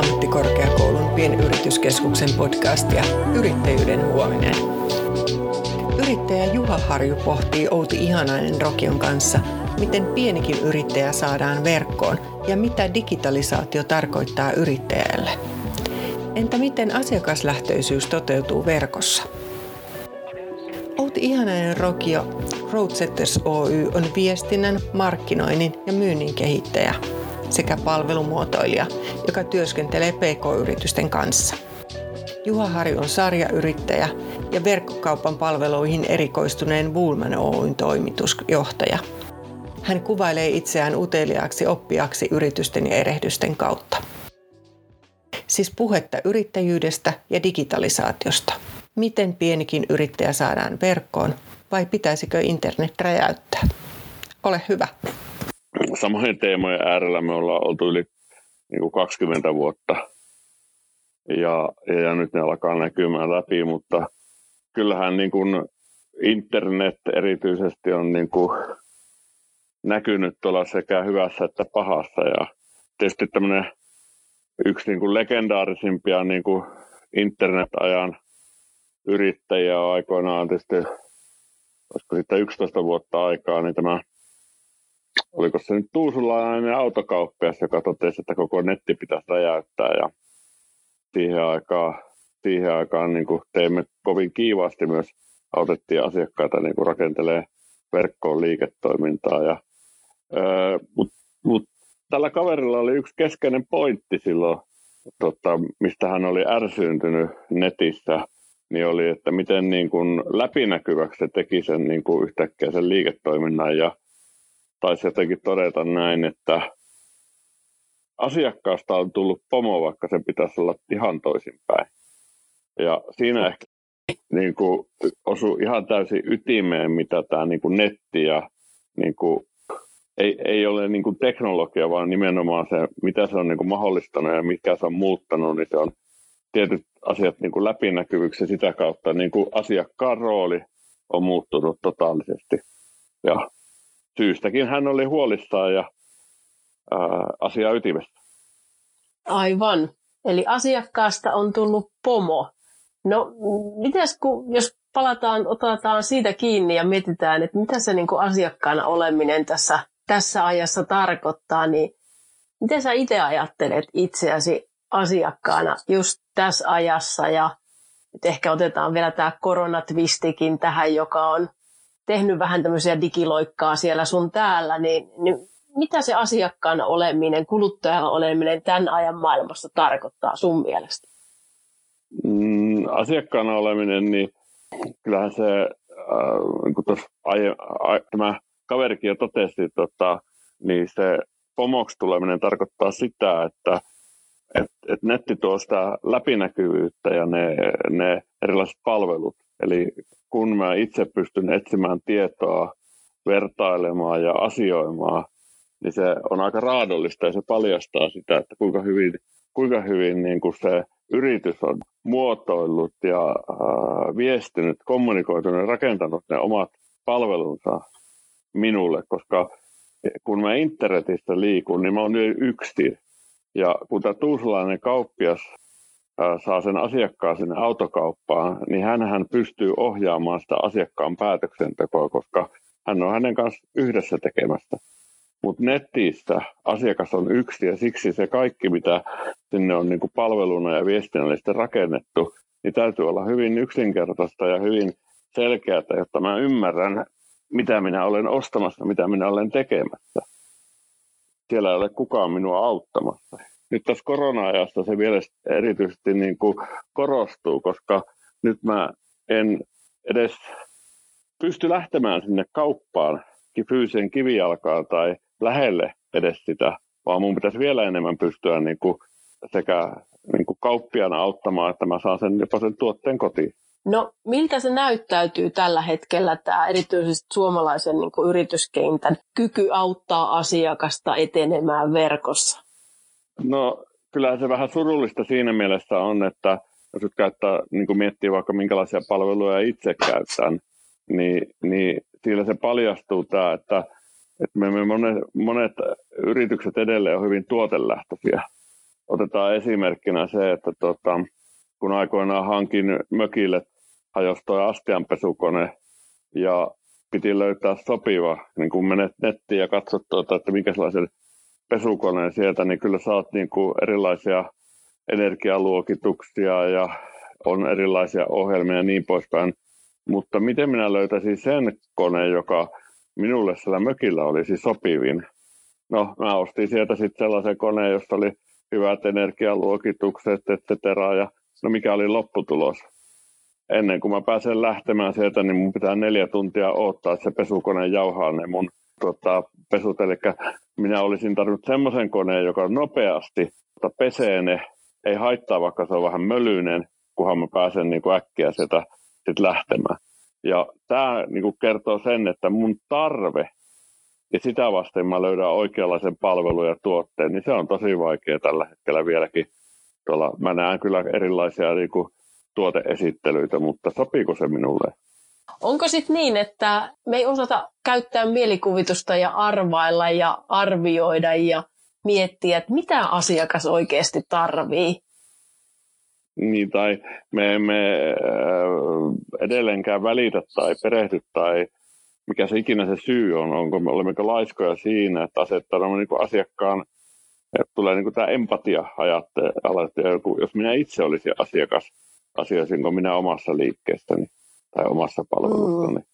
ammattikorkeakoulun pienyrityskeskuksen podcastia Yrittäjyyden huominen. Yrittäjä Juha Harju pohtii Outi Ihanainen Rokion kanssa, miten pienikin yrittäjä saadaan verkkoon ja mitä digitalisaatio tarkoittaa yrittäjälle. Entä miten asiakaslähtöisyys toteutuu verkossa? Outi Ihanainen Rokio Roadsetters Oy on viestinnän, markkinoinnin ja myynnin kehittäjä sekä palvelumuotoilija, joka työskentelee pk-yritysten kanssa. Juha Hari on sarjayrittäjä ja verkkokaupan palveluihin erikoistuneen Bullman Oyn toimitusjohtaja. Hän kuvailee itseään uteliaaksi oppiaksi yritysten ja erehdysten kautta. Siis puhetta yrittäjyydestä ja digitalisaatiosta. Miten pienikin yrittäjä saadaan verkkoon vai pitäisikö internet räjäyttää? Ole hyvä. Samojen teemojen äärellä me ollaan oltu yli niin kuin 20 vuotta. Ja, ja nyt ne alkaa näkymään läpi, mutta kyllähän niin kuin internet erityisesti on niin kuin näkynyt tuolla sekä hyvässä että pahassa. Ja tietysti tämmöinen yksi niin kuin legendaarisimpia niin kuin internet-ajan yrittäjiä aikoinaan tietysti olisiko sitten 11 vuotta aikaa, niin tämä, oliko se nyt tuusulainen autokauppias, joka totesi, että koko netti pitäisi räjäyttää ja siihen aikaan, siihen aikaan niin kuin teimme kovin kiivaasti myös, autettiin asiakkaita niin kuin rakentelee verkkoon liiketoimintaa. Ja, öö, Mutta mut, tällä kaverilla oli yksi keskeinen pointti silloin, tota, mistä hän oli ärsyyntynyt netissä – niin oli, että miten niin kuin läpinäkyväksi se teki sen niin kuin yhtäkkiä sen liiketoiminnan ja taisi jotenkin todeta näin, että asiakkaasta on tullut pomo, vaikka sen pitäisi olla ihan toisinpäin. Ja siinä ehkä niin kuin, osui ihan täysin ytimeen, mitä tämä niin kuin netti ja niin kuin, ei, ei ole niin kuin teknologia, vaan nimenomaan se, mitä se on niin kuin mahdollistanut ja mikä se on muuttanut, niin se on tietyt asiat niin kuin läpinäkyvyyksi ja sitä kautta niin kuin asiakkaan rooli on muuttunut totaalisesti. Ja syystäkin hän oli huolissaan ja ää, asia ytimessä. Aivan. Eli asiakkaasta on tullut pomo. No, mitäs kun, jos palataan, otetaan siitä kiinni ja mietitään, että mitä se niin kuin asiakkaana oleminen tässä, tässä ajassa tarkoittaa, niin miten sä itse ajattelet itseäsi asiakkaana just tässä ajassa ja nyt ehkä otetaan vielä tämä koronatvistikin tähän, joka on tehnyt vähän tämmöisiä digiloikkaa siellä sun täällä, niin, niin mitä se asiakkaana oleminen, kuluttajana oleminen tämän ajan maailmassa tarkoittaa sun mielestä? Mm, asiakkaana oleminen, niin kyllähän se, äh, niin kuin tuossa aie, a, tämä kaverikin jo totesi, tota, niin se pomoksi tuleminen tarkoittaa sitä, että että et netti tuo sitä läpinäkyvyyttä ja ne, ne erilaiset palvelut. Eli kun mä itse pystyn etsimään tietoa, vertailemaan ja asioimaan, niin se on aika raadollista ja se paljastaa sitä, että kuinka hyvin, kuinka hyvin niin kuin se yritys on muotoillut ja äh, viestinyt, kommunikoitunut ja rakentanut ne omat palvelunsa minulle, koska kun mä internetissä liikun, niin mä oon yksin ja kun tämä tuusalainen kauppias saa sen asiakkaan sinne autokauppaan, niin hän pystyy ohjaamaan sitä asiakkaan päätöksentekoa, koska hän on hänen kanssa yhdessä tekemässä. Mutta netissä asiakas on yksi ja siksi se kaikki, mitä sinne on niin kuin palveluna ja viestinnällisesti rakennettu, niin täytyy olla hyvin yksinkertaista ja hyvin selkeää, jotta mä ymmärrän, mitä minä olen ostamassa, mitä minä olen tekemässä siellä ei ole kukaan minua auttamassa. Nyt tässä korona-ajassa se vielä erityisesti niin kuin korostuu, koska nyt mä en edes pysty lähtemään sinne kauppaan fyysisen kivijalkaan tai lähelle edes sitä, vaan mun pitäisi vielä enemmän pystyä niin kuin sekä niin kuin kauppiana auttamaan, että mä saan sen jopa sen tuotteen kotiin. No miltä se näyttäytyy tällä hetkellä tämä erityisesti suomalaisen niin kuin yrityskentän kyky auttaa asiakasta etenemään verkossa? No kyllähän se vähän surullista siinä mielessä on, että jos nyt käyttää, niin kuin miettii vaikka minkälaisia palveluja itse käytän, niin, niin siellä se paljastuu tämä, että, että me monet, monet yritykset edelleen on hyvin tuotelähtöisiä. otetaan esimerkkinä se, että tota, kun aikoinaan hankin mökille hajosi astianpesukone ja piti löytää sopiva, niin kun menet nettiin ja katsot, tuota, että minkä sellaisen pesukoneen sieltä, niin kyllä saat niin kuin erilaisia energialuokituksia ja on erilaisia ohjelmia ja niin poispäin. Mutta miten minä löytäisin sen koneen, joka minulle siellä mökillä olisi sopivin? No, mä ostin sieltä sitten sellaisen koneen, josta oli hyvät energialuokitukset, etc. Ja no mikä oli lopputulos? Ennen kuin mä pääsen lähtemään sieltä, niin mun pitää neljä tuntia odottaa, että se pesukone jauhaa ne mun tota, pesut. Eli minä olisin tarvinnut semmoisen koneen, joka nopeasti tota, pesee ne, ei haittaa vaikka se on vähän mölyinen, kunhan mä pääsen niin kuin äkkiä sieltä sit lähtemään. Ja tämä niin kuin kertoo sen, että mun tarve ja sitä vasten mä löydän oikeanlaisen palvelun ja tuotteen, niin se on tosi vaikea tällä hetkellä vieläkin. Tuolla, mä näen kyllä erilaisia niin kuin, tuoteesittelyitä, mutta sopiiko se minulle? Onko sitten niin, että me ei osata käyttää mielikuvitusta ja arvailla ja arvioida ja miettiä, että mitä asiakas oikeasti tarvii? Niin, tai me emme äh, edelleenkään välitä tai perehdy tai mikä se ikinä se syy on, onko me olemmeko laiskoja siinä, että asettaa niin asiakkaan, että tulee niin tämä empatia ajattelu, jos minä itse olisin asiakas, asioisinko minä omassa liikkeestäni tai omassa palvelussani. Mm.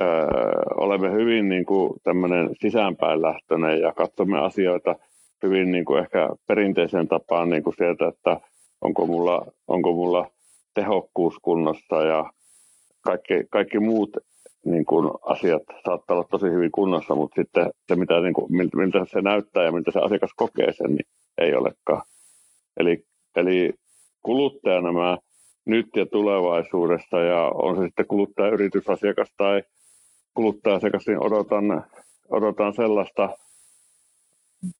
Öö, olemme hyvin niin kuin tämmöinen sisäänpäin lähtöinen ja katsomme asioita hyvin niin kuin ehkä perinteisen tapaan niin kuin sieltä, että onko mulla, onko mulla tehokkuus kunnossa ja kaikki, kaikki muut niin kuin asiat saattaa olla tosi hyvin kunnossa, mutta sitten se, mitä, niin kuin, miltä se näyttää ja miltä se asiakas kokee sen, niin ei olekaan. Eli, eli kuluttajana mä nyt ja tulevaisuudessa, ja on se sitten kuluttajayritysasiakas tai kuluttaja-asiakas, niin odotan, odotan sellaista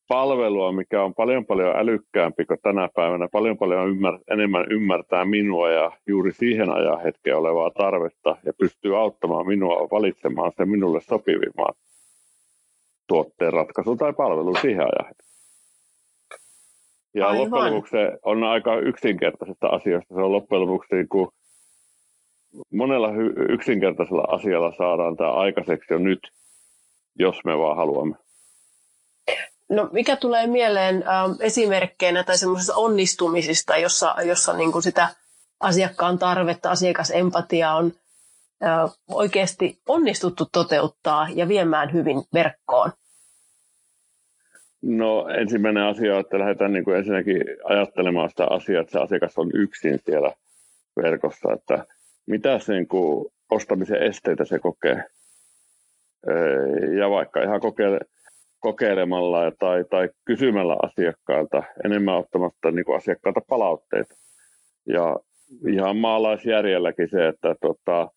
palvelua, mikä on paljon paljon älykkäämpi kuin tänä päivänä, paljon paljon ymmär, enemmän ymmärtää minua ja juuri siihen ajan hetkeen olevaa tarvetta ja pystyy auttamaan minua valitsemaan se minulle sopivimman tuotteen ratkaisu tai palvelu siihen ajan Ja Aivan. loppujen lopuksi se on aika yksinkertaisesta asioista. Se on loppujen lopuksi niin kuin monella yksinkertaisella asialla saadaan tämä aikaiseksi jo nyt, jos me vaan haluamme. No mikä tulee mieleen äh, esimerkkeinä tai semmoisista onnistumisista, jossa, jossa niin kuin sitä asiakkaan tarvetta, asiakasempatiaa on äh, oikeasti onnistuttu toteuttaa ja viemään hyvin verkkoon? No ensimmäinen asia on, että lähdetään niin kuin ensinnäkin ajattelemaan sitä asiaa, että se asiakas on yksin siellä verkossa, että mitä sen niin kuin ostamisen esteitä se kokee. Ja vaikka ihan kokee, kokeilemalla tai, tai kysymällä asiakkailta, enemmän ottamasta niin kuin asiakkailta palautteita. Ja ihan maalaisjärjelläkin se, että tota,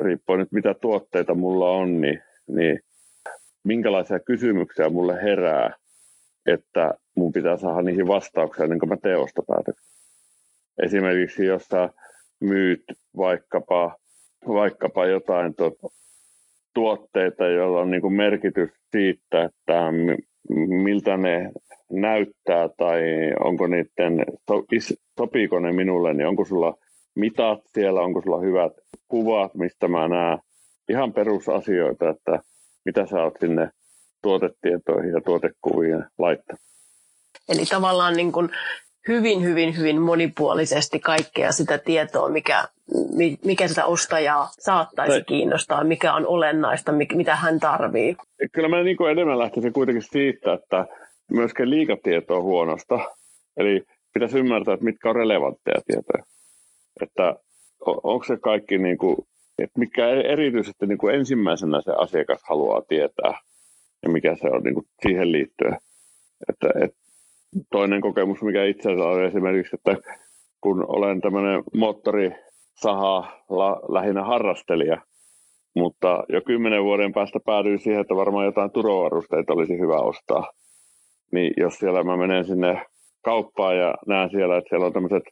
riippuen nyt mitä tuotteita mulla on, niin, niin minkälaisia kysymyksiä mulle herää, että mun pitää saada niihin vastauksia ennen kuin mä teen ostopäätöksen. Esimerkiksi jos sä myyt vaikkapa, vaikkapa jotain tuotteita, joilla on niin kuin merkitys siitä, että miltä ne näyttää tai onko niiden, sopiiko ne minulle, niin onko sulla mitat siellä, onko sulla hyvät kuvat, mistä mä näen ihan perusasioita, että mitä sä oot sinne tuotetietoihin ja tuotekuviin laittaa. Eli tavallaan niin kuin hyvin, hyvin, hyvin monipuolisesti kaikkea sitä tietoa, mikä, mikä sitä ostajaa saattaisi tai... kiinnostaa, mikä on olennaista, mitä hän tarvii. Kyllä mä niin kuin enemmän lähtisin kuitenkin siitä, että myöskin liikatietoa huonosta. Eli pitäisi ymmärtää, että mitkä on relevantteja tietoja. Että onko se kaikki, niin kuin, että mikä erityisesti niin kuin ensimmäisenä se asiakas haluaa tietää ja mikä se on niin kuin siihen liittyen. Että, että toinen kokemus, mikä itse asiassa on esimerkiksi, että kun olen tämmöinen moottorisaha la, lähinnä harrastelija, mutta jo kymmenen vuoden päästä päädyin siihen, että varmaan jotain turvavarusteita olisi hyvä ostaa. Niin jos siellä mä menen sinne kauppaan ja näen siellä, että siellä on tämmöiset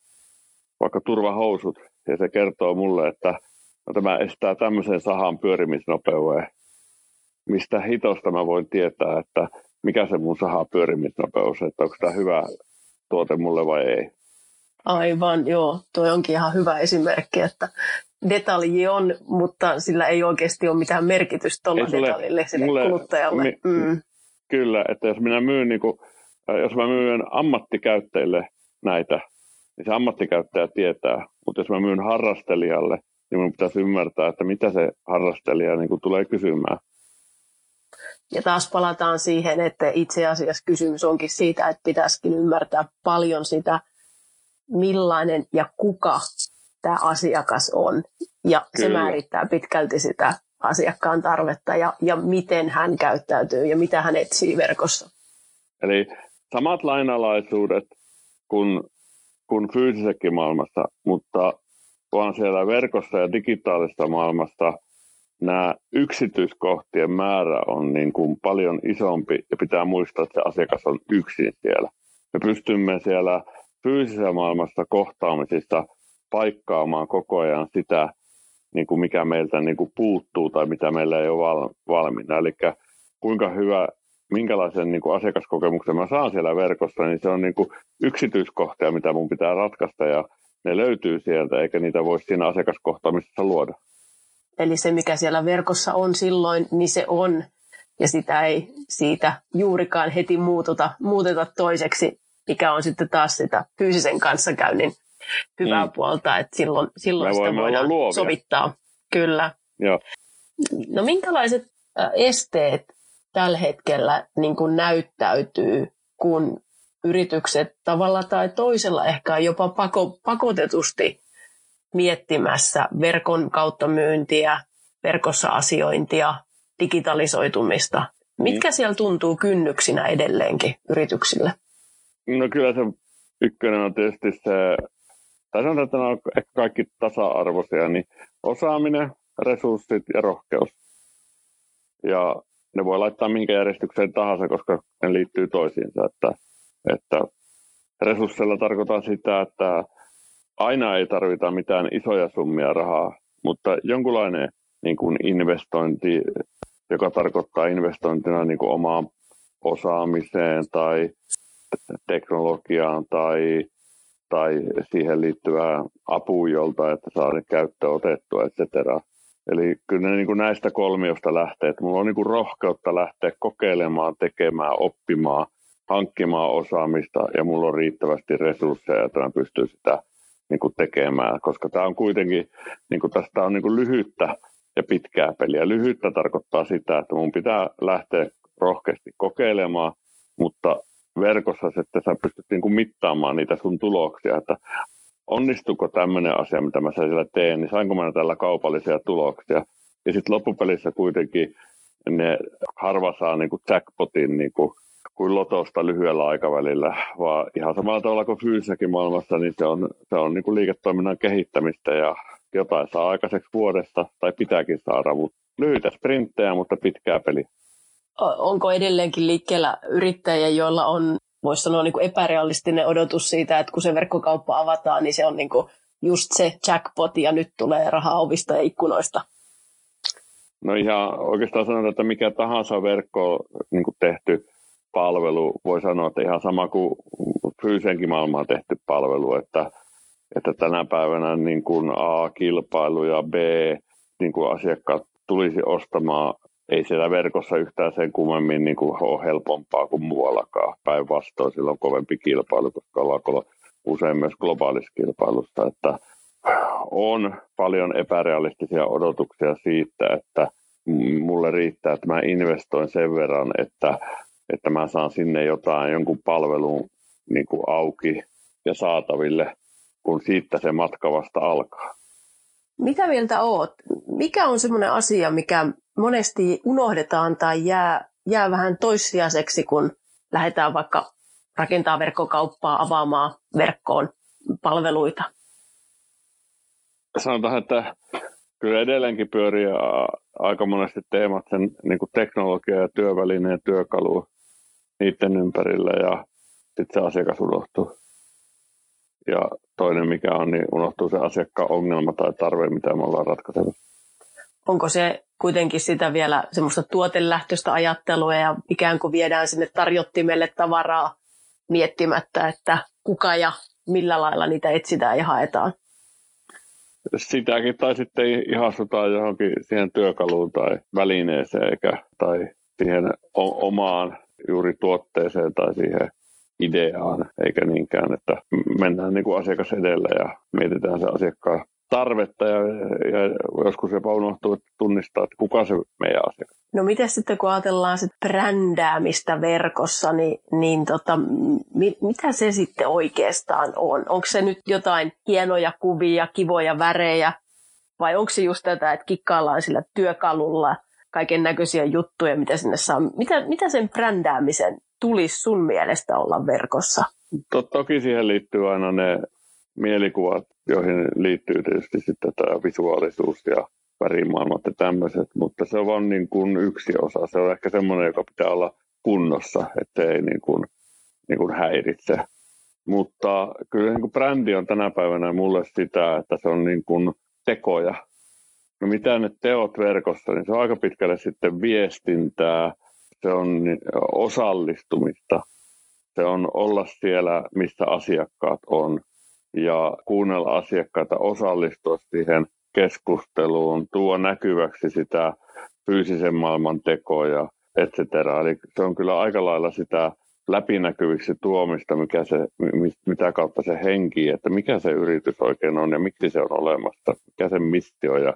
vaikka turvahousut, ja se kertoo mulle, että no, tämä estää tämmöisen sahan pyörimisnopeuden. Mistä hitosta mä voin tietää, että mikä se mun saha pyörimisnopeus, että onko tämä hyvä tuote mulle vai ei. Aivan, joo. Tuo onkin ihan hyvä esimerkki, että detalji on, mutta sillä ei oikeasti ole mitään merkitystä tuolla detaljille sille mulle, kuluttajalle. Mi, mm. Kyllä, että jos minä myyn, niin kuin, jos mä myyn ammattikäyttäjille näitä, niin se ammattikäyttäjä tietää. Mutta jos mä myyn harrastelijalle, niin minun pitäisi ymmärtää, että mitä se harrastelija niin kuin tulee kysymään. Ja taas palataan siihen, että itse asiassa kysymys onkin siitä, että pitäisikin ymmärtää paljon sitä, millainen ja kuka tämä asiakas on. Ja Kyllä. se määrittää pitkälti sitä asiakkaan tarvetta ja, ja miten hän käyttäytyy ja mitä hän etsii verkossa. Eli samat lainalaisuudet kuin, kuin fyysisessäkin maailmassa, mutta vaan siellä verkossa ja digitaalisessa maailmassa nämä yksityiskohtien määrä on niin kuin paljon isompi ja pitää muistaa, että se asiakas on yksin siellä. Me pystymme siellä fyysisessä maailmassa kohtaamisissa paikkaamaan koko ajan sitä, niin kuin mikä meiltä niin kuin puuttuu tai mitä meillä ei ole valmiina. Eli kuinka hyvä, minkälaisen niin kuin asiakaskokemuksen mä saan siellä verkossa, niin se on niin kuin yksityiskohtia, mitä mun pitää ratkaista ja ne löytyy sieltä, eikä niitä voi siinä asiakaskohtaamisessa luoda. Eli se, mikä siellä verkossa on silloin, niin se on, ja sitä ei siitä juurikaan heti muututa, muuteta toiseksi, mikä on sitten taas sitä fyysisen kanssakäynnin hyvää mm. puolta, että silloin, silloin sitä voidaan sovittaa. Kyllä. Joo. No minkälaiset esteet tällä hetkellä niin kuin näyttäytyy, kun yritykset tavalla tai toisella ehkä jopa pako, pakotetusti miettimässä verkon kautta myyntiä, verkossa asiointia, digitalisoitumista. Mitkä mm. siellä tuntuu kynnyksinä edelleenkin yrityksille? No kyllä se ykkönen on tietysti se tai sanotaan, että ne on ehkä kaikki tasa-arvoisia, niin osaaminen, resurssit ja rohkeus. Ja ne voi laittaa minkä järjestykseen tahansa, koska ne liittyy toisiinsa. Että, että resursseilla tarkoittaa sitä, että aina ei tarvita mitään isoja summia rahaa, mutta jonkunlainen niin kuin investointi, joka tarkoittaa investointina niin kuin omaan osaamiseen tai teknologiaan tai tai siihen liittyvää apua jolta, että saa ne käyttöön otettua, etc. Eli kyllä ne niin kuin näistä kolmiosta lähtee, että mulla on niin kuin rohkeutta lähteä kokeilemaan, tekemään, oppimaan, hankkimaan osaamista ja mulla on riittävästi resursseja, että mä pystyn sitä niin kuin tekemään, koska tämä on kuitenkin, niin kuin tästä on niin kuin lyhyttä ja pitkää peliä. Lyhyttä tarkoittaa sitä, että mun pitää lähteä rohkeasti kokeilemaan, mutta verkossa, että sä pystyt niin kuin mittaamaan niitä sun tuloksia, että onnistuko tämmöinen asia, mitä mä siellä teen, niin sainko mä tällä kaupallisia tuloksia. Ja sitten loppupelissä kuitenkin ne harva saa niin kuin jackpotin niin kuin, kuin lotosta lyhyellä aikavälillä, vaan ihan samalla tavalla kuin fyysissäkin maailmassa, niin se on, se on niin kuin liiketoiminnan kehittämistä ja jotain saa aikaiseksi vuodesta tai pitääkin saada, mutta lyhyitä sprinttejä, mutta pitkää peliä onko edelleenkin liikkeellä yrittäjiä, joilla on, voisi sanoa, niin kuin epärealistinen odotus siitä, että kun se verkkokauppa avataan, niin se on niin kuin just se jackpot ja nyt tulee rahaa ovista ja ikkunoista? No ihan oikeastaan sanotaan, että mikä tahansa verkko niin kuin tehty palvelu, voi sanoa, että ihan sama kuin fyysenkin maailmaan tehty palvelu, että, että tänä päivänä niin kuin A, kilpailu ja B, niin kuin asiakkaat tulisi ostamaan ei siellä verkossa yhtään sen kummemmin niin kuin ole helpompaa kuin muuallakaan. Päinvastoin sillä on kovempi kilpailu, koska ollaan usein myös globaalissa kilpailussa. Että on paljon epärealistisia odotuksia siitä, että mulle riittää, että mä investoin sen verran, että, että mä saan sinne jotain, jonkun palvelun niin kuin auki ja saataville, kun siitä se matka vasta alkaa. Mitä mieltä oot? Mikä on semmoinen asia, mikä monesti unohdetaan tai jää, jää vähän toissijaiseksi, kun lähdetään vaikka rakentaa verkkokauppaa, avaamaan verkkoon palveluita? Sanotaan, että kyllä edelleenkin pyörii aika monesti teemat sen niin kuin teknologia ja työvälineen työkalu niiden ympärillä ja sitten se asiakas unohtuu. Ja toinen mikä on, niin unohtuu se asiakkaan ongelma tai tarve, mitä me ollaan ratkaisemassa. Onko se kuitenkin sitä vielä semmoista tuotelähtöistä ajattelua ja ikään kuin viedään sinne tarjottimelle tavaraa miettimättä, että kuka ja millä lailla niitä etsitään ja haetaan? Sitäkin tai sitten ihastutaan johonkin siihen työkaluun tai välineeseen eikä, tai siihen omaan juuri tuotteeseen tai siihen ideaan, eikä niinkään, että mennään niin kuin asiakas edellä ja mietitään se asiakkaan tarvetta ja, ja joskus jopa unohtuu että tunnistaa, että kuka se meidän asiakas. No miten sitten kun ajatellaan sit brändäämistä verkossa, niin, niin tota, mi, mitä se sitten oikeastaan on? Onko se nyt jotain hienoja kuvia, kivoja värejä vai onko se just tätä, että kikkaillaan sillä työkalulla kaiken näköisiä juttuja, mitä sinne saa? Mitä, mitä sen brändäämisen tulisi sun mielestä olla verkossa? Toki siihen liittyy aina ne mielikuvat, joihin liittyy tietysti sitten tämä visuaalisuus ja värimaailmat ja tämmöiset, mutta se on vain niin kuin yksi osa. Se on ehkä semmoinen, joka pitää olla kunnossa, ettei niin kuin, niin kuin häiritse. Mutta kyllä niin kuin brändi on tänä päivänä mulle sitä, että se on niin kuin tekoja. No mitä ne teot verkossa, niin se on aika pitkälle sitten viestintää, se on osallistumista, se on olla siellä, missä asiakkaat on ja kuunnella asiakkaita, osallistua siihen keskusteluun, tuo näkyväksi sitä fyysisen maailman tekoja, etc. Eli se on kyllä aika lailla sitä läpinäkyviksi tuomista, mikä se, mitä kautta se henki, että mikä se yritys oikein on ja miksi se on olemassa, mikä se mistio ja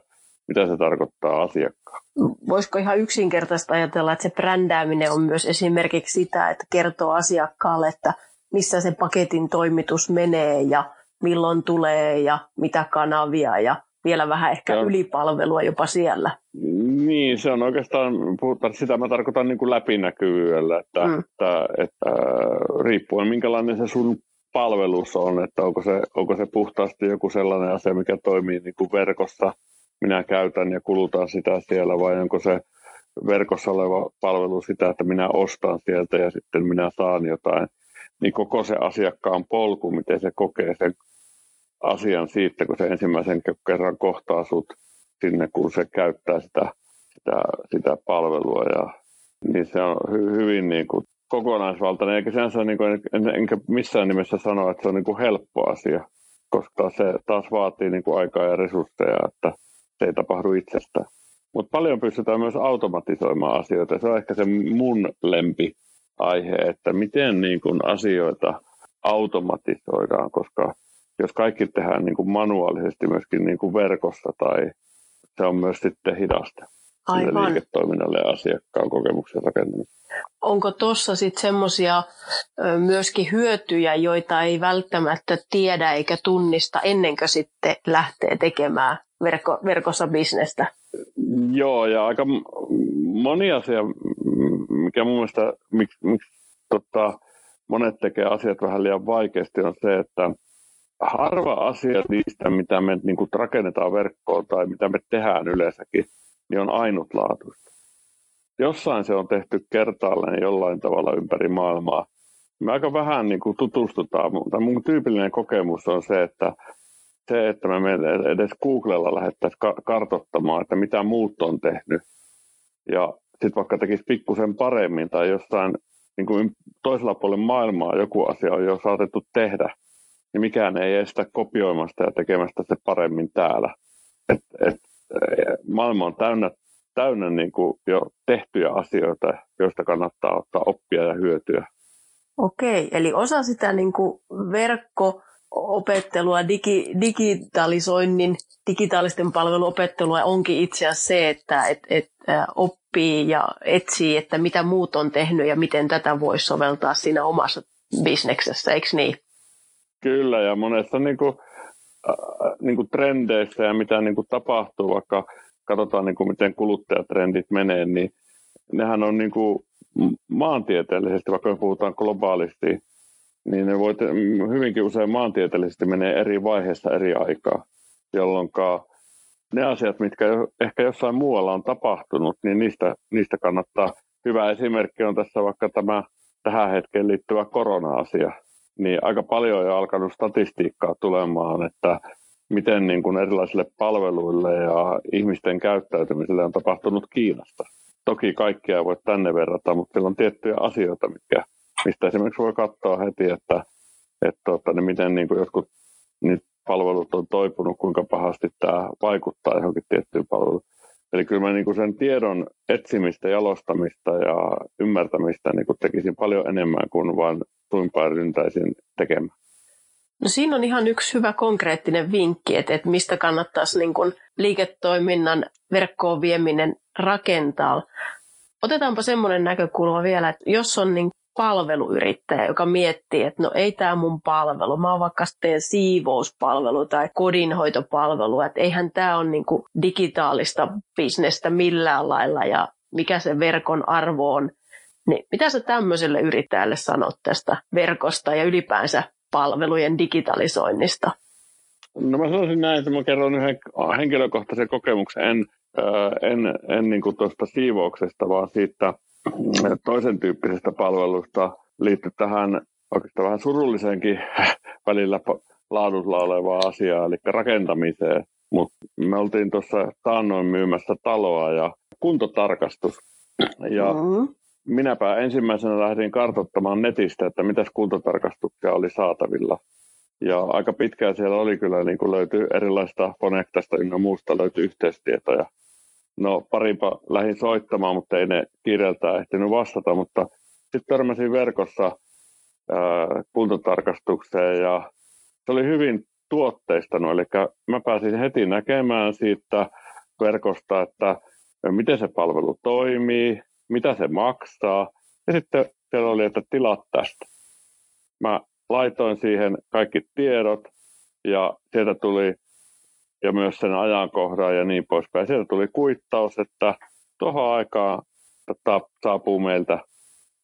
mitä se tarkoittaa asiakkaan. Voisiko ihan yksinkertaisesti ajatella, että se brändääminen on myös esimerkiksi sitä, että kertoo asiakkaalle, että missä se paketin toimitus menee ja milloin tulee ja mitä kanavia ja vielä vähän ehkä ja. ylipalvelua jopa siellä. Niin, se on oikeastaan, puhutaan, sitä mä tarkoitan niin kuin läpinäkyvyydellä, että, mm. että, että riippuen minkälainen se sun palvelus on, että onko se, onko se puhtaasti joku sellainen asia, mikä toimii niin kuin verkossa, minä käytän ja kulutan sitä siellä, vai onko se verkossa oleva palvelu sitä, että minä ostan sieltä ja sitten minä saan jotain, niin koko se asiakkaan polku, miten se kokee sen asian siitä, kun se ensimmäisen kerran kohtaa sut sinne, kun se käyttää sitä, sitä, sitä palvelua. Ja, niin se on hy, hyvin niin kuin kokonaisvaltainen, eikä sinänsä niin kuin, en, enkä missään nimessä sano, että se on niin kuin helppo asia, koska se taas vaatii niin kuin aikaa ja resursseja, että se ei tapahdu itsestään. Mutta paljon pystytään myös automatisoimaan asioita. Se on ehkä se mun lempi aihe, että miten niin kuin asioita automatisoidaan, koska jos kaikki tehdään niin kuin manuaalisesti myöskin niin kuin verkossa, tai se on myös sitten hidasta Aivan. liiketoiminnalle ja asiakkaan kokemuksen rakentamiselle. Onko tuossa sitten semmoisia myöskin hyötyjä, joita ei välttämättä tiedä eikä tunnista ennen kuin sitten lähtee tekemään verko, verkossa bisnestä? Joo, ja aika moni asia, mikä mun mielestä, miksi, miksi tota, monet tekee asiat vähän liian vaikeasti, on se, että harva asia niistä, mitä me niin kuin rakennetaan verkkoon tai mitä me tehdään yleensäkin, niin on ainutlaatuista. Jossain se on tehty kertaalleen jollain tavalla ympäri maailmaa. Me aika vähän niin kuin tutustutaan, mutta mun tyypillinen kokemus on se, että se, että me edes Googlella lähdettäisiin kartottamaan, että mitä muut on tehnyt, ja sitten vaikka tekisi pikkusen paremmin tai jossain niin kuin toisella puolella maailmaa joku asia on jo saatettu tehdä, niin mikään ei estä kopioimasta ja tekemästä se paremmin täällä. Et, et, maailma on täynnä, täynnä niin kuin jo tehtyjä asioita, joista kannattaa ottaa oppia ja hyötyä. Okei, eli osa sitä niin kuin verkko-opettelua, digi, digitalisoinnin, digitaalisten palveluopettelua onkin itse asiassa se, että et, et, oppii ja etsii, että mitä muut on tehnyt ja miten tätä voisi soveltaa siinä omassa bisneksessä, eikö niin? Kyllä, ja monessa niin kuin, niin kuin trendeissä ja mitä niin kuin tapahtuu, vaikka katsotaan niin kuin miten kuluttajatrendit menee, niin nehän on niin kuin maantieteellisesti, vaikka me puhutaan globaalisti, niin ne voi hyvinkin usein maantieteellisesti menee eri vaiheissa eri aikaa, jolloin ne asiat, mitkä ehkä jossain muualla on tapahtunut, niin niistä, niistä kannattaa. Hyvä esimerkki on tässä vaikka tämä tähän hetkeen liittyvä korona-asia niin aika paljon on alkanut statistiikkaa tulemaan, että miten niin kuin erilaisille palveluille ja ihmisten käyttäytymiselle on tapahtunut Kiinasta. Toki kaikkia voi tänne verrata, mutta siellä on tiettyjä asioita, mitkä, mistä esimerkiksi voi katsoa heti, että että tota, niin miten niin kuin jotkut nyt palvelut on toipunut, kuinka pahasti tämä vaikuttaa johonkin tiettyyn palveluun. Eli kyllä mä niin kuin sen tiedon etsimistä, jalostamista ja ymmärtämistä niin kuin tekisin paljon enemmän kuin vain tuinpaan ryntäisin tekemään. No siinä on ihan yksi hyvä konkreettinen vinkki, että, että mistä kannattaisi niin kuin liiketoiminnan verkkoon vieminen rakentaa. Otetaanpa semmoinen näkökulma vielä, että jos on niin palveluyrittäjä, joka miettii, että no ei tämä mun palvelu, mä vaikka teen siivouspalvelu tai kodinhoitopalvelu, että eihän tämä ole niinku digitaalista bisnestä millään lailla ja mikä se verkon arvo on. Niin mitä sä tämmöiselle yrittäjälle sanot tästä verkosta ja ylipäänsä palvelujen digitalisoinnista? No mä sanoisin näin, että mä kerron yhden henkilökohtaisen kokemuksen, en, en, en niin tuosta siivouksesta, vaan siitä toisen tyyppisestä palvelusta liittyy tähän oikeastaan vähän surulliseenkin välillä laadulla olevaa asiaa, eli rakentamiseen. Mutta me oltiin tuossa taannoin myymässä taloa ja kuntotarkastus. Ja mm-hmm. minäpä ensimmäisenä lähdin kartoittamaan netistä, että mitä kuntotarkastuksia oli saatavilla. Ja aika pitkään siellä oli kyllä, niin kuin löytyi erilaista Fonektasta ynnä muusta löytyi yhteistietoja. No paripa lähdin soittamaan, mutta ei ne kiireeltään ehtinyt vastata, mutta sitten törmäsin verkossa kuntotarkastukseen ja se oli hyvin tuotteistanut, eli mä pääsin heti näkemään siitä verkosta, että miten se palvelu toimii, mitä se maksaa, ja sitten siellä oli, että tilat tästä. Mä laitoin siihen kaikki tiedot, ja sieltä tuli ja myös sen ajankohdan ja niin poispäin. Sieltä tuli kuittaus, että tuohon aikaan tota, saapuu meiltä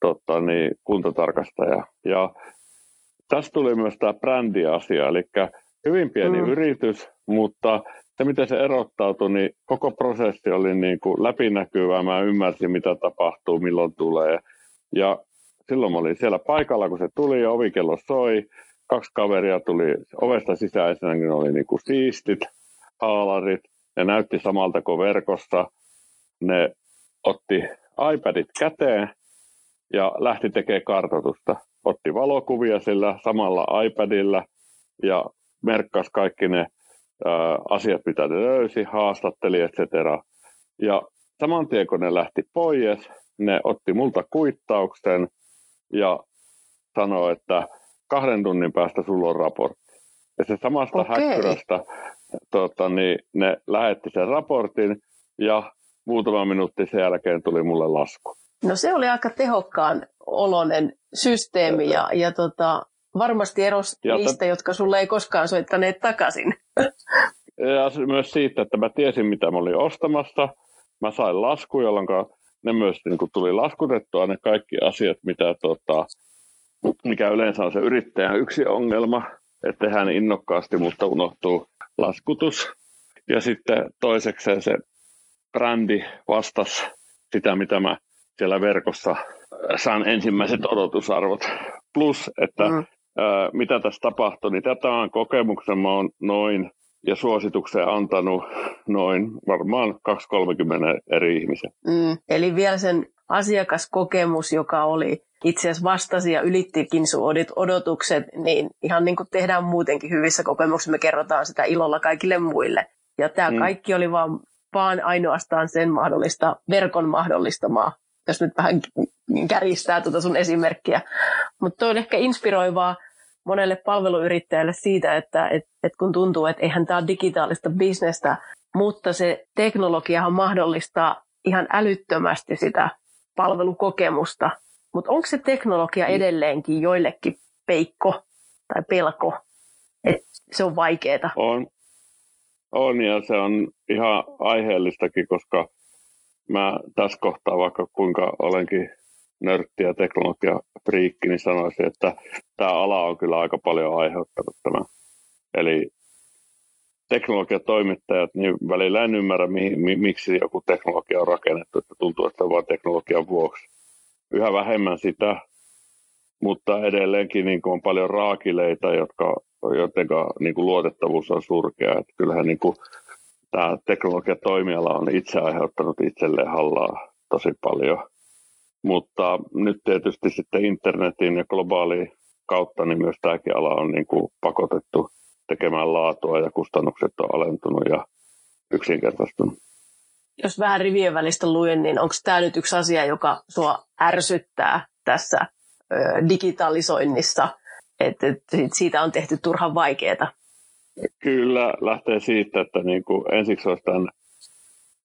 tota, niin, kuntotarkastaja. Ja tässä tuli myös tämä brändiasia, eli hyvin pieni mm. yritys, mutta se miten se erottautui, niin koko prosessi oli niin kuin läpinäkyvää. Mä ymmärsin, mitä tapahtuu, milloin tulee. Ja silloin mä olin siellä paikalla, kun se tuli ja ovikello soi. Kaksi kaveria tuli ovesta sisään, ensinnäkin oli niin kuin siistit haalarit, ne näytti samalta kuin verkossa. Ne otti iPadit käteen ja lähti tekemään kartoitusta. Otti valokuvia sillä samalla iPadilla ja merkkasi kaikki ne ä, asiat, mitä ne löysi, haastatteli, etc. Ja saman tien, kun ne lähti pois, ne otti multa kuittauksen ja sanoi, että kahden tunnin päästä sulla on raportti. Ja se samasta okay. häkkyrästä tota, niin ne lähetti sen raportin ja muutama minuutti sen jälkeen tuli mulle lasku. No se oli aika tehokkaan olonen systeemi ja, ja tota, varmasti eros ja niistä, t- jotka sulle ei koskaan soittaneet takaisin. Ja myös siitä, että mä tiesin, mitä mä olin ostamassa. Mä sain lasku, jolloin ne myös niin kuin tuli laskutettua ne kaikki asiat, mitä, tota, mikä yleensä on se yrittäjän yksi ongelma, että hän innokkaasti, mutta unohtuu laskutus. Ja sitten toisekseen se brändi vastasi sitä, mitä mä siellä verkossa saan ensimmäiset odotusarvot. Plus, että mm. ää, mitä tässä tapahtui, niin tätä on kokemuksen mä oon noin ja suosituksen antanut noin varmaan 2-30 eri ihmisen. Mm. Eli vielä sen asiakaskokemus, joka oli itse asiassa vastasi ja ylittikin sun odotukset, niin ihan niin kuin tehdään muutenkin hyvissä kokemuksissa, me kerrotaan sitä ilolla kaikille muille. Ja tämä mm. kaikki oli vaan, vaan ainoastaan sen mahdollista, verkon mahdollistamaa, jos nyt vähän kärjistää tuota sun esimerkkiä. Mutta on ehkä inspiroivaa monelle palveluyrittäjälle siitä, että et, et kun tuntuu, että eihän tämä ole digitaalista bisnestä, mutta se teknologiahan mahdollistaa ihan älyttömästi sitä palvelukokemusta mutta onko se teknologia mm. edelleenkin joillekin peikko tai pelko, että se on vaikeaa? On. On ja se on ihan aiheellistakin, koska mä tässä kohtaa, vaikka kuinka olenkin nörtti ja teknologia friikki, niin sanoisin, että tämä ala on kyllä aika paljon aiheuttanut tämän. Eli teknologiatoimittajat, niin välillä en ymmärrä, mi- miksi joku teknologia on rakennettu, että tuntuu, että vain teknologian vuoksi yhä vähemmän sitä, mutta edelleenkin niin on paljon raakileita, jotka, joiden niin kuin luotettavuus on surkea. Että kyllähän niin kuin, tämä teknologiatoimiala on itse aiheuttanut itselleen hallaa tosi paljon. Mutta nyt tietysti sitten internetin ja globaali kautta niin myös tämäkin ala on niin kuin pakotettu tekemään laatua ja kustannukset on alentunut ja yksinkertaistunut. Jos vähän rivien välistä luen, niin onko tämä nyt yksi asia, joka sua ärsyttää tässä ö, digitalisoinnissa, että et siitä on tehty turhan vaikeaa? Kyllä, lähtee siitä, että niin kuin ensiksi olisi tämän,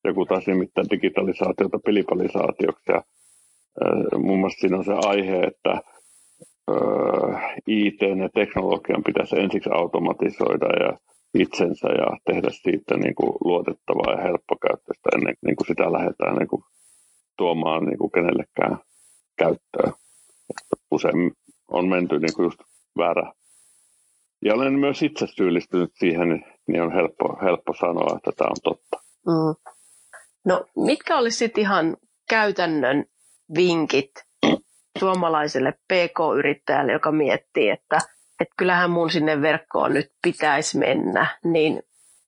joku taas nimittäin digitalisaatiota pilipalisaatioksi. Ja, äh, muun muassa siinä on se aihe, että IT ja teknologian pitäisi ensiksi automatisoida ja itsensä ja tehdä siitä niin kuin luotettavaa ja helppokäyttöistä ennen niin kuin sitä lähdetään niin kuin tuomaan niin kuin kenellekään käyttöön. Usein on menty niin kuin just väärä. Ja olen myös itse syyllistynyt siihen, niin on helppo, helppo sanoa, että tämä on totta. Mm. No mitkä olisivat ihan käytännön vinkit suomalaiselle PK-yrittäjälle, joka miettii, että – että kyllähän mun sinne verkkoon nyt pitäisi mennä, niin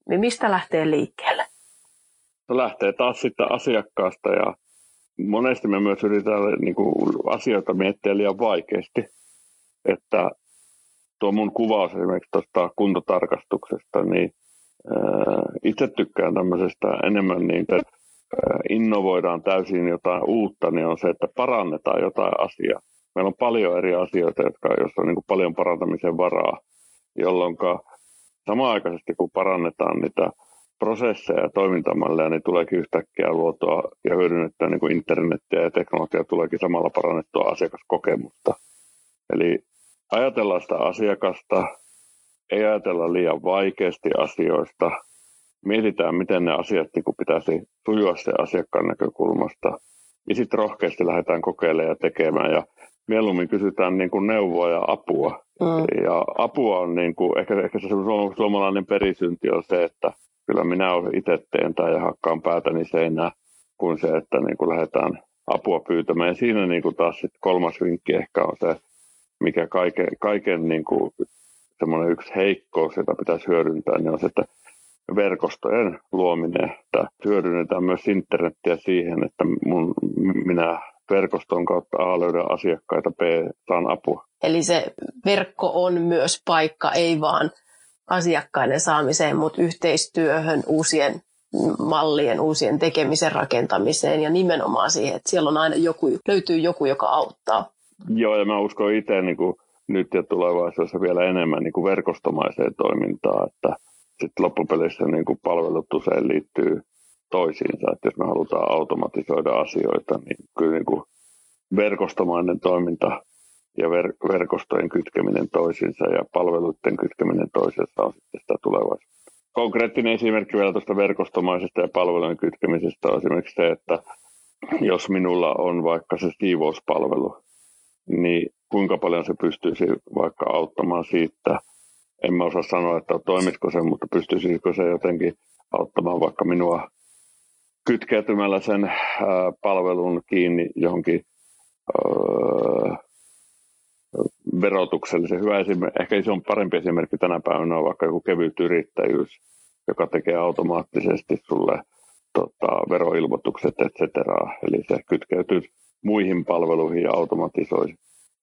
mistä lähtee liikkeelle? Se lähtee taas sitten asiakkaasta ja monesti me myös yritetään niin kuin, asioita miettiä liian vaikeasti. Että tuo mun kuvaus esimerkiksi tuosta kuntotarkastuksesta, niin itse tykkään tämmöisestä enemmän niin, että innovoidaan täysin jotain uutta, niin on se, että parannetaan jotain asiaa meillä on paljon eri asioita, jotka, joissa on niin paljon parantamisen varaa, jolloin samaaikaisesti kun parannetaan niitä prosesseja ja toimintamalleja, niin tuleekin yhtäkkiä luotua ja hyödynnettyä niin kuin internettiä ja teknologiaa tuleekin samalla parannettua asiakaskokemusta. Eli ajatellaan sitä asiakasta, ei ajatella liian vaikeasti asioista, mietitään, miten ne asiat niin kuin pitäisi sujua se asiakkaan näkökulmasta, ja sitten rohkeasti lähdetään kokeilemaan ja tekemään. Ja mieluummin kysytään niin kuin neuvoa ja apua. Mm. Ja apua on niin kuin, ehkä, ehkä se suomalainen perisynti on se, että kyllä minä itse teen tai hakkaan päätäni seinää, kuin se, että niin kuin lähdetään apua pyytämään. Ja siinä niin kuin taas sit kolmas vinkki ehkä on se, mikä kaiken, kaiken niin kuin semmoinen yksi heikkous, jota pitäisi hyödyntää, niin on se, että verkostojen luominen, että hyödynnetään myös internettiä siihen, että mun, minä verkoston kautta A löydän asiakkaita, B saan apua. Eli se verkko on myös paikka, ei vaan asiakkaiden saamiseen, mutta yhteistyöhön, uusien mallien, uusien tekemisen rakentamiseen ja nimenomaan siihen, että siellä on aina joku, löytyy joku, joka auttaa. Joo, ja mä uskon itse niin kuin nyt ja tulevaisuudessa vielä enemmän niin kuin verkostomaiseen toimintaan, että sitten loppupeleissä niin kuin palvelut usein liittyy toisiinsa. Että jos me halutaan automatisoida asioita, niin kyllä niin kuin verkostomainen toiminta ja ver- verkostojen kytkeminen toisiinsa ja palveluiden kytkeminen toisiinsa on sitten sitä tulevaisuutta. Konkreettinen esimerkki vielä tuosta verkostomaisesta ja palvelujen kytkemisestä on esimerkiksi se, että jos minulla on vaikka se siivouspalvelu, niin kuinka paljon se pystyisi vaikka auttamaan siitä, en mä osaa sanoa, että toimisiko se, mutta pystyisikö se jotenkin auttamaan vaikka minua kytkeytymällä sen ää, palvelun kiinni johonkin ää, verotuksellisen hyvä esimerkki. Ehkä se on parempi esimerkki tänä päivänä on vaikka joku kevyt yrittäjyys, joka tekee automaattisesti sulle tota, veroilmoitukset, et cetera. Eli se kytkeytyy muihin palveluihin ja automatisoi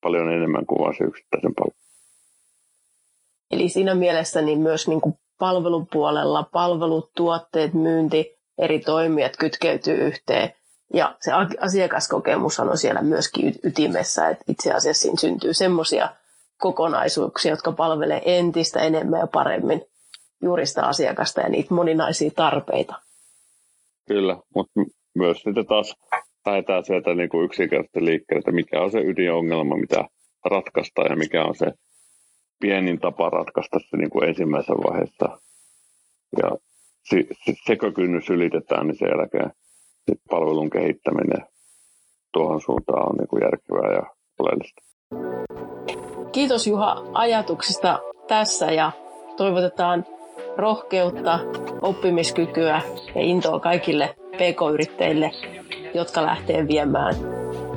paljon enemmän kuin vain se yksittäisen palvelun. Eli siinä mielessä niin myös niin kuin palvelupuolella palvelut, tuotteet, myynti, eri toimijat kytkeytyy yhteen. Ja se asiakaskokemus on siellä myöskin ytimessä, että itse asiassa siinä syntyy semmoisia kokonaisuuksia, jotka palvelee entistä enemmän ja paremmin juuri sitä asiakasta ja niitä moninaisia tarpeita. Kyllä, mutta myös sitten taas lähdetään sieltä niin kuin yksinkertaisesti liikkeelle, että mikä on se ydinongelma, mitä ratkaistaan ja mikä on se pienin tapa ratkaista se niin kuin ensimmäisessä vaiheessa. Ja sekö kynnys ylitetään, niin sen jälkeen sit palvelun kehittäminen tuohon suuntaan on niin kuin järkevää ja oleellista. Kiitos Juha ajatuksista tässä ja toivotetaan rohkeutta, oppimiskykyä ja intoa kaikille pk-yrittäjille, jotka lähtee viemään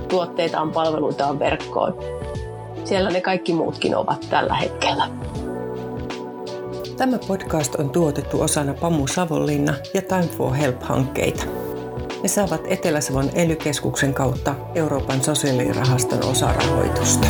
tuotteitaan, palveluitaan verkkoon. Siellä ne kaikki muutkin ovat tällä hetkellä. Tämä podcast on tuotettu osana Pamu Savonlinna ja Time for Help-hankkeita. Ne saavat Etelä-Savon ely kautta Euroopan sosiaalirahaston osarahoitusta.